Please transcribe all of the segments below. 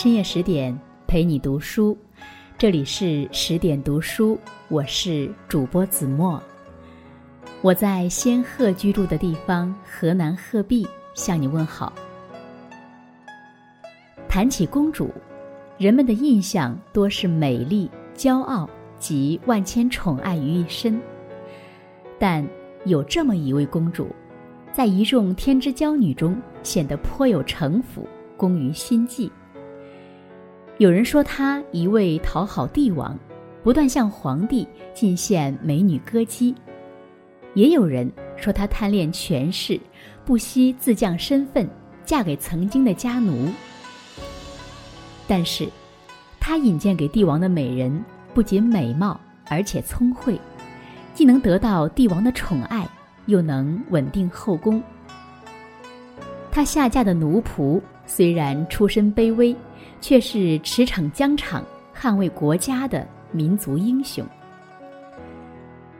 深夜十点陪你读书，这里是十点读书，我是主播子墨。我在仙鹤居住的地方河南鹤壁向你问好。谈起公主，人们的印象多是美丽、骄傲及万千宠爱于一身。但有这么一位公主，在一众天之娇女中显得颇有城府，工于心计。有人说他一味讨好帝王，不断向皇帝进献美女歌姬；也有人说他贪恋权势，不惜自降身份，嫁给曾经的家奴。但是，他引荐给帝王的美人不仅美貌，而且聪慧，既能得到帝王的宠爱，又能稳定后宫。她下嫁的奴仆虽然出身卑微。却是驰骋疆场、捍卫国家的民族英雄。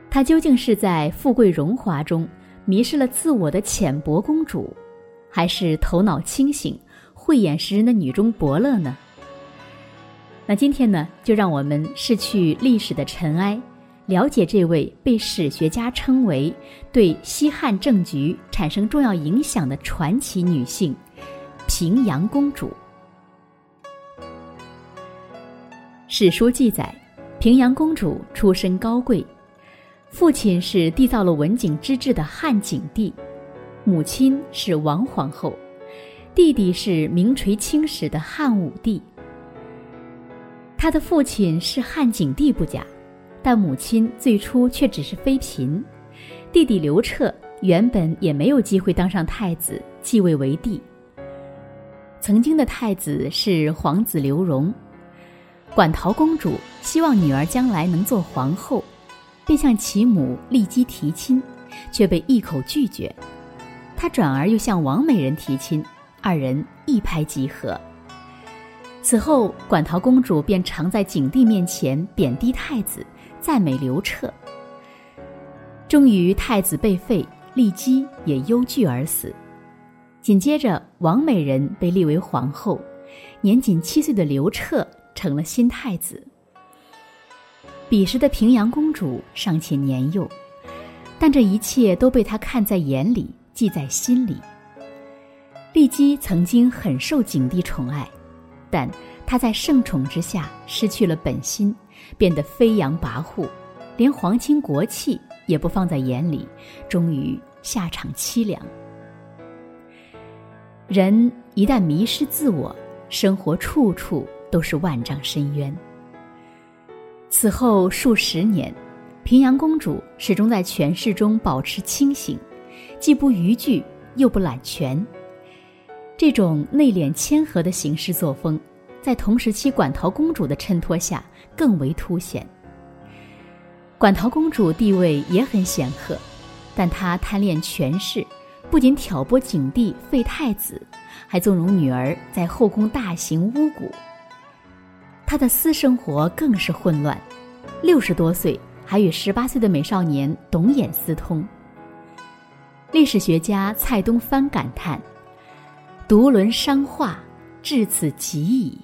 她究竟是在富贵荣华中迷失了自我的浅薄公主，还是头脑清醒、慧眼识人的女中伯乐呢？那今天呢，就让我们拭去历史的尘埃，了解这位被史学家称为对西汉政局产生重要影响的传奇女性——平阳公主。史书记载，平阳公主出身高贵，父亲是缔造了文景之治的汉景帝，母亲是王皇后，弟弟是名垂青史的汉武帝。他的父亲是汉景帝不假，但母亲最初却只是妃嫔，弟弟刘彻原本也没有机会当上太子继位为帝。曾经的太子是皇子刘荣。馆陶公主希望女儿将来能做皇后，便向其母丽姬提亲，却被一口拒绝。她转而又向王美人提亲，二人一拍即合。此后，馆陶公主便常在景帝面前贬低太子，赞美刘彻。终于，太子被废，丽姬也忧惧而死。紧接着，王美人被立为皇后，年仅七岁的刘彻。成了新太子。彼时的平阳公主尚且年幼，但这一切都被他看在眼里，记在心里。丽姬曾经很受景帝宠爱，但她在盛宠之下失去了本心，变得飞扬跋扈，连皇亲国戚也不放在眼里，终于下场凄凉。人一旦迷失自我，生活处处。都是万丈深渊。此后数十年，平阳公主始终在权势中保持清醒，既不逾矩，又不揽权。这种内敛谦和的行事作风，在同时期馆陶公主的衬托下更为凸显。馆陶公主地位也很显赫，但她贪恋权势，不仅挑拨景帝废太子，还纵容女儿在后宫大行巫蛊。他的私生活更是混乱，六十多岁还与十八岁的美少年董衍私通。历史学家蔡东藩感叹：“独轮伤化，至此极矣。”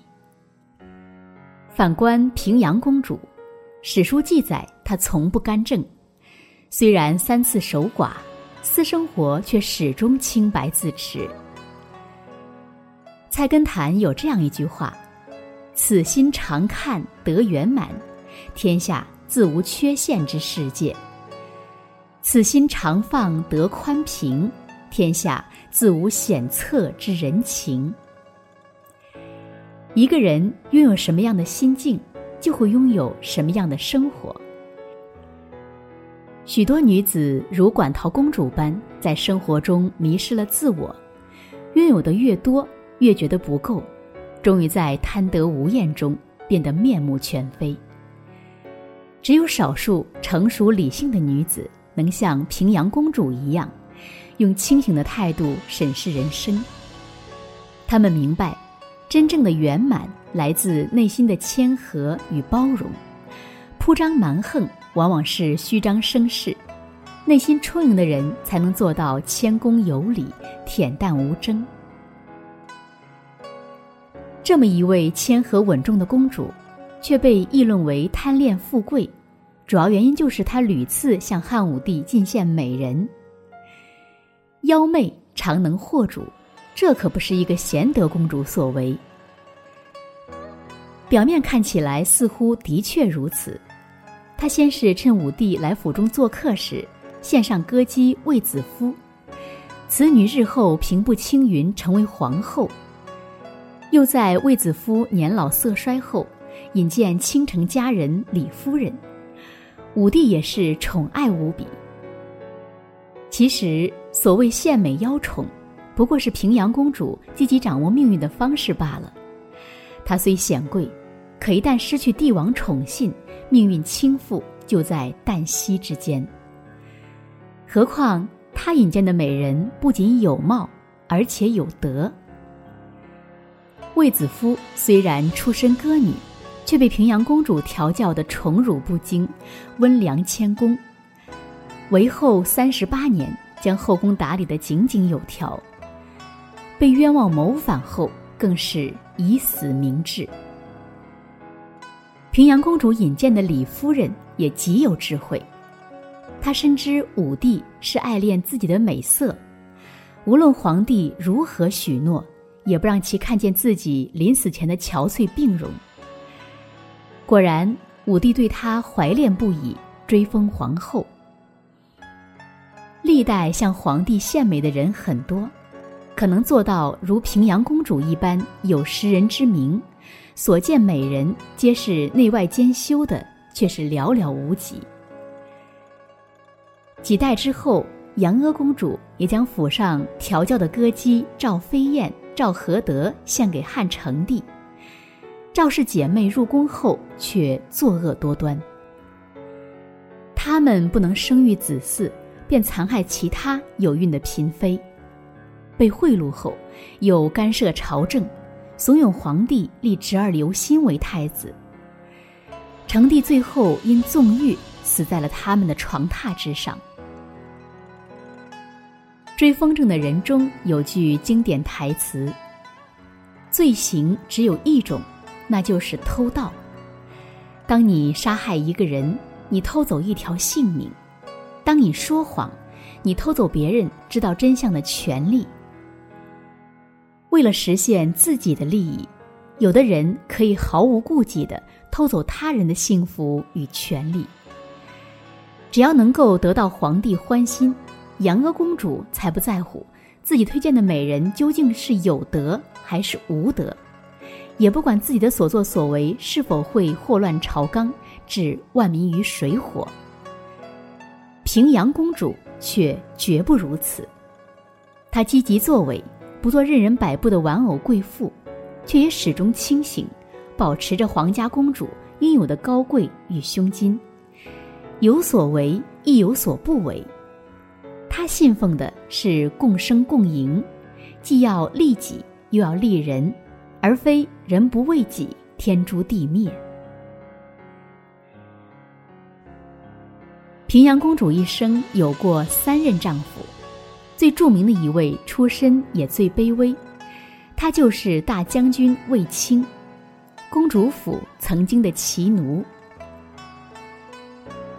反观平阳公主，史书记载她从不干政，虽然三次守寡，私生活却始终清白自持。菜根谭有这样一句话。此心常看得圆满，天下自无缺陷之世界；此心常放得宽平，天下自无险策之人情。一个人拥有什么样的心境，就会拥有什么样的生活。许多女子如馆陶公主般，在生活中迷失了自我，拥有的越多，越觉得不够。终于在贪得无厌中变得面目全非。只有少数成熟理性的女子能像平阳公主一样，用清醒的态度审视人生。她们明白，真正的圆满来自内心的谦和与包容。铺张蛮横往往是虚张声势，内心充盈的人才能做到谦恭有礼、恬淡无争。这么一位谦和稳重的公主，却被议论为贪恋富贵，主要原因就是她屡次向汉武帝进献美人。妖媚常能惑主，这可不是一个贤德公主所为。表面看起来似乎的确如此，她先是趁武帝来府中做客时，献上歌姬卫子夫，此女日后平步青云，成为皇后。又在卫子夫年老色衰后，引荐倾城佳人李夫人，武帝也是宠爱无比。其实，所谓献美邀宠，不过是平阳公主积极掌握命运的方式罢了。她虽显贵，可一旦失去帝王宠信，命运倾覆就在旦夕之间。何况她引荐的美人不仅有貌，而且有德。卫子夫虽然出身歌女，却被平阳公主调教的宠辱不惊，温良谦恭。为后三十八年，将后宫打理得井井有条。被冤枉谋反后，更是以死明志。平阳公主引荐的李夫人也极有智慧，她深知武帝是爱恋自己的美色，无论皇帝如何许诺，也不让其看见自己临死前的憔悴病容。果然，武帝对她怀恋不已，追封皇后。历代向皇帝献美的人很多，可能做到如平阳公主一般有识人之明，所见美人皆是内外兼修的，却是寥寥无几。几代之后，杨阿公主也将府上调教的歌姬赵飞燕、赵合德献给汉成帝。赵氏姐妹入宫后却作恶多端，她们不能生育子嗣。便残害其他有孕的嫔妃，被贿赂后，又干涉朝政，怂恿皇帝立侄儿刘欣为太子。成帝最后因纵欲死在了他们的床榻之上。追风筝的人中有句经典台词：“罪行只有一种，那就是偷盗。当你杀害一个人，你偷走一条性命。”当你说谎，你偷走别人知道真相的权利。为了实现自己的利益，有的人可以毫无顾忌的偷走他人的幸福与权利。只要能够得到皇帝欢心，杨阿公主才不在乎自己推荐的美人究竟是有德还是无德，也不管自己的所作所为是否会祸乱朝纲，置万民于水火。平阳公主却绝不如此，她积极作为，不做任人摆布的玩偶贵妇，却也始终清醒，保持着皇家公主应有的高贵与胸襟，有所为亦有所不为。信奉的是共生共赢，既要利己又要利人，而非人不为己，天诛地灭。平阳公主一生有过三任丈夫，最著名的一位出身也最卑微，他就是大将军卫青，公主府曾经的骑奴。《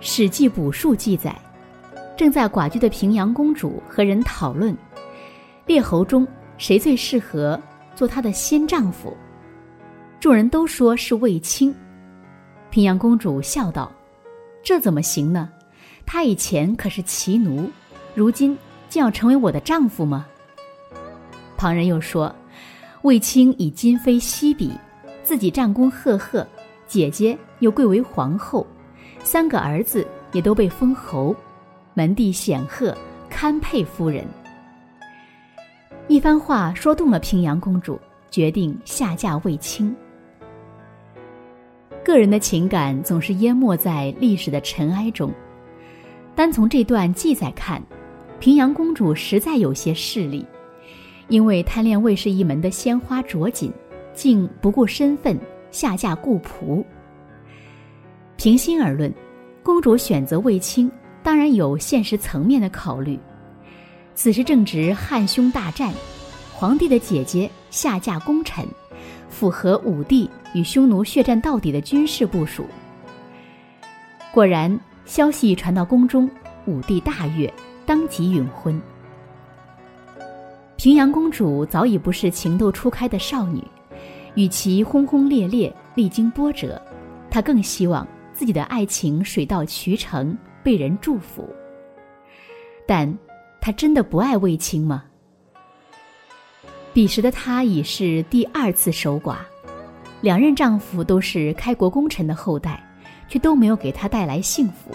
史记·卜术》记载，正在寡居的平阳公主和人讨论，列侯中谁最适合做她的新丈夫，众人都说是卫青。平阳公主笑道：“这怎么行呢？”他以前可是骑奴，如今竟要成为我的丈夫吗？旁人又说，卫青已今非昔比，自己战功赫赫，姐姐又贵为皇后，三个儿子也都被封侯，门第显赫，堪配夫人。一番话说动了平阳公主，决定下嫁卫青。个人的情感总是淹没在历史的尘埃中。单从这段记载看，平阳公主实在有些势利，因为贪恋卫氏一门的鲜花着锦，竟不顾身份下嫁故仆。平心而论，公主选择卫青，当然有现实层面的考虑。此时正值汉匈大战，皇帝的姐姐下嫁功臣，符合武帝与匈奴血战到底的军事部署。果然，消息传到宫中，武帝大悦，当即允婚。平阳公主早已不是情窦初开的少女，与其轰轰烈烈、历经波折，她更希望自己的爱情水到渠成，被人祝福。但，她真的不爱卫青吗？彼时的她已是第二次守寡，两任丈夫都是开国功臣的后代，却都没有给她带来幸福。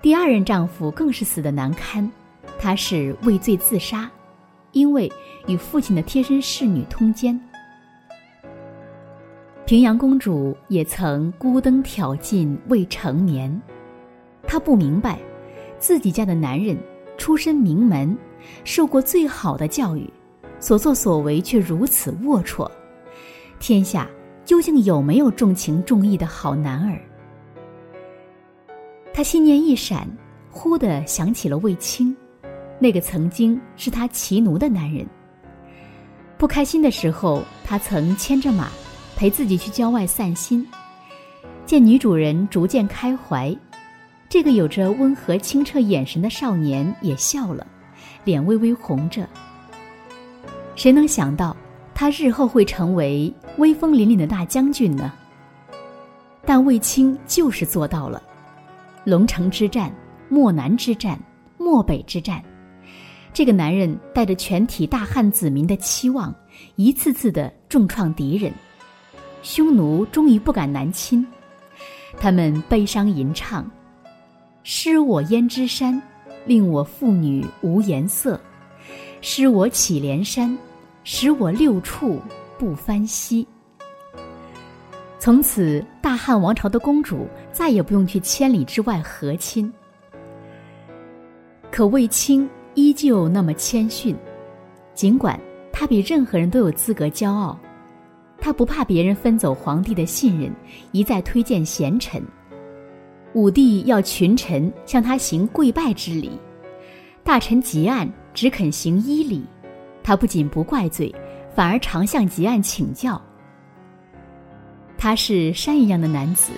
第二任丈夫更是死得难堪，她是畏罪自杀。因为与父亲的贴身侍女通奸，平阳公主也曾孤灯挑尽未成眠。她不明白，自己家的男人出身名门，受过最好的教育，所作所为却如此龌龊。天下究竟有没有重情重义的好男儿？她心念一闪，忽地想起了卫青。那个曾经是他骑奴的男人。不开心的时候，他曾牵着马，陪自己去郊外散心。见女主人逐渐开怀，这个有着温和清澈眼神的少年也笑了，脸微微红着。谁能想到，他日后会成为威风凛凛的大将军呢？但卫青就是做到了。龙城之战、漠南之战、漠北之战。这个男人带着全体大汉子民的期望，一次次的重创敌人，匈奴终于不敢南侵。他们悲伤吟唱：“失我胭脂山，令我妇女无颜色；失我祁连山，使我六畜不翻稀。”从此，大汉王朝的公主再也不用去千里之外和亲。可卫青。依旧那么谦逊，尽管他比任何人都有资格骄傲，他不怕别人分走皇帝的信任，一再推荐贤臣。武帝要群臣向他行跪拜之礼，大臣结案只肯行依礼，他不仅不怪罪，反而常向结案请教。他是山一样的男子，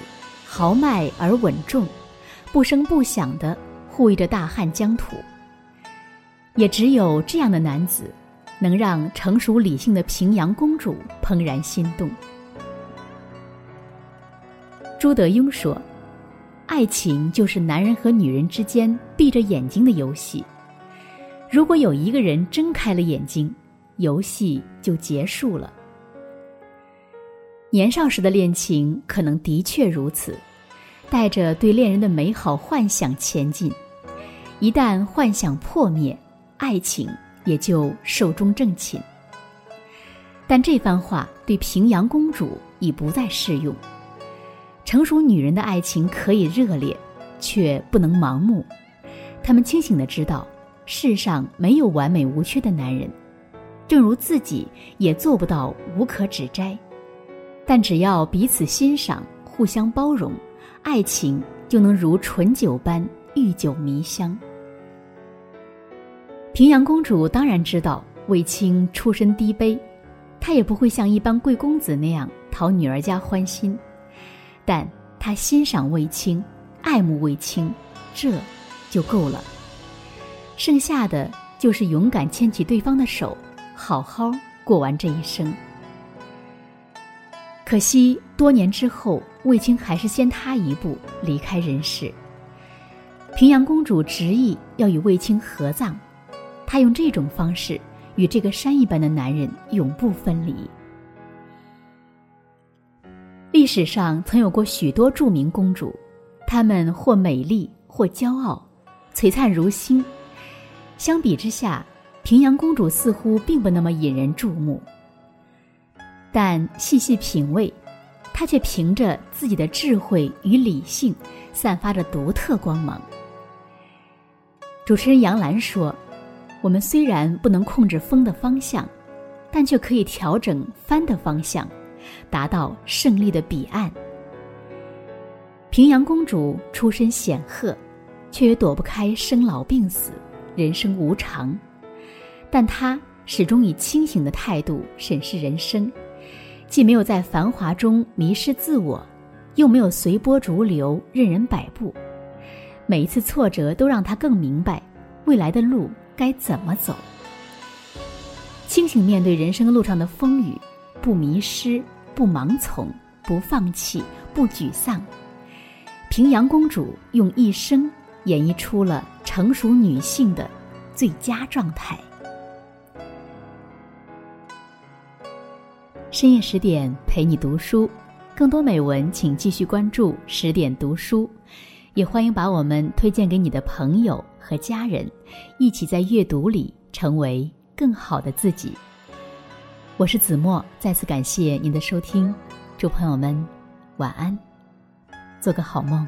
豪迈而稳重，不声不响地护卫着大汉疆土。也只有这样的男子，能让成熟理性的平阳公主怦然心动。朱德庸说：“爱情就是男人和女人之间闭着眼睛的游戏。如果有一个人睁开了眼睛，游戏就结束了。年少时的恋情可能的确如此，带着对恋人的美好幻想前进。一旦幻想破灭，爱情也就寿终正寝。但这番话对平阳公主已不再适用。成熟女人的爱情可以热烈，却不能盲目。她们清醒的知道，世上没有完美无缺的男人，正如自己也做不到无可指摘。但只要彼此欣赏，互相包容，爱情就能如醇酒般遇酒弥香。平阳公主当然知道卫青出身低卑，她也不会像一般贵公子那样讨女儿家欢心，但他欣赏卫青，爱慕卫青，这就够了。剩下的就是勇敢牵起对方的手，好好过完这一生。可惜多年之后，卫青还是先他一步离开人世。平阳公主执意要与卫青合葬。她用这种方式与这个山一般的男人永不分离。史上曾有过许多著名公主，她们或美丽，或骄傲，璀璨如星。相比之下，平阳公主似乎并不那么引人注目。但细细品味，她却凭着自己的智慧与理性，散发着独特光芒。主持人杨澜说。我们虽然不能控制风的方向，但却可以调整帆的方向，达到胜利的彼岸。平阳公主出身显赫，却也躲不开生老病死，人生无常。但她始终以清醒的态度审视人生，既没有在繁华中迷失自我，又没有随波逐流、任人摆布。每一次挫折都让她更明白未来的路该怎么走。清醒面对人生路上的风雨，不迷失，不盲从，不放弃，不沮丧。平阳公主用一生演绎出了成熟女性的最佳状态。深夜十点陪你读书，更多美文请继续关注十点读书，也欢迎把我们推荐给你的朋友和家人，一起在阅读里成为更好的自己。我是子墨，再次感谢您的收听，祝朋友们晚安，做个好梦。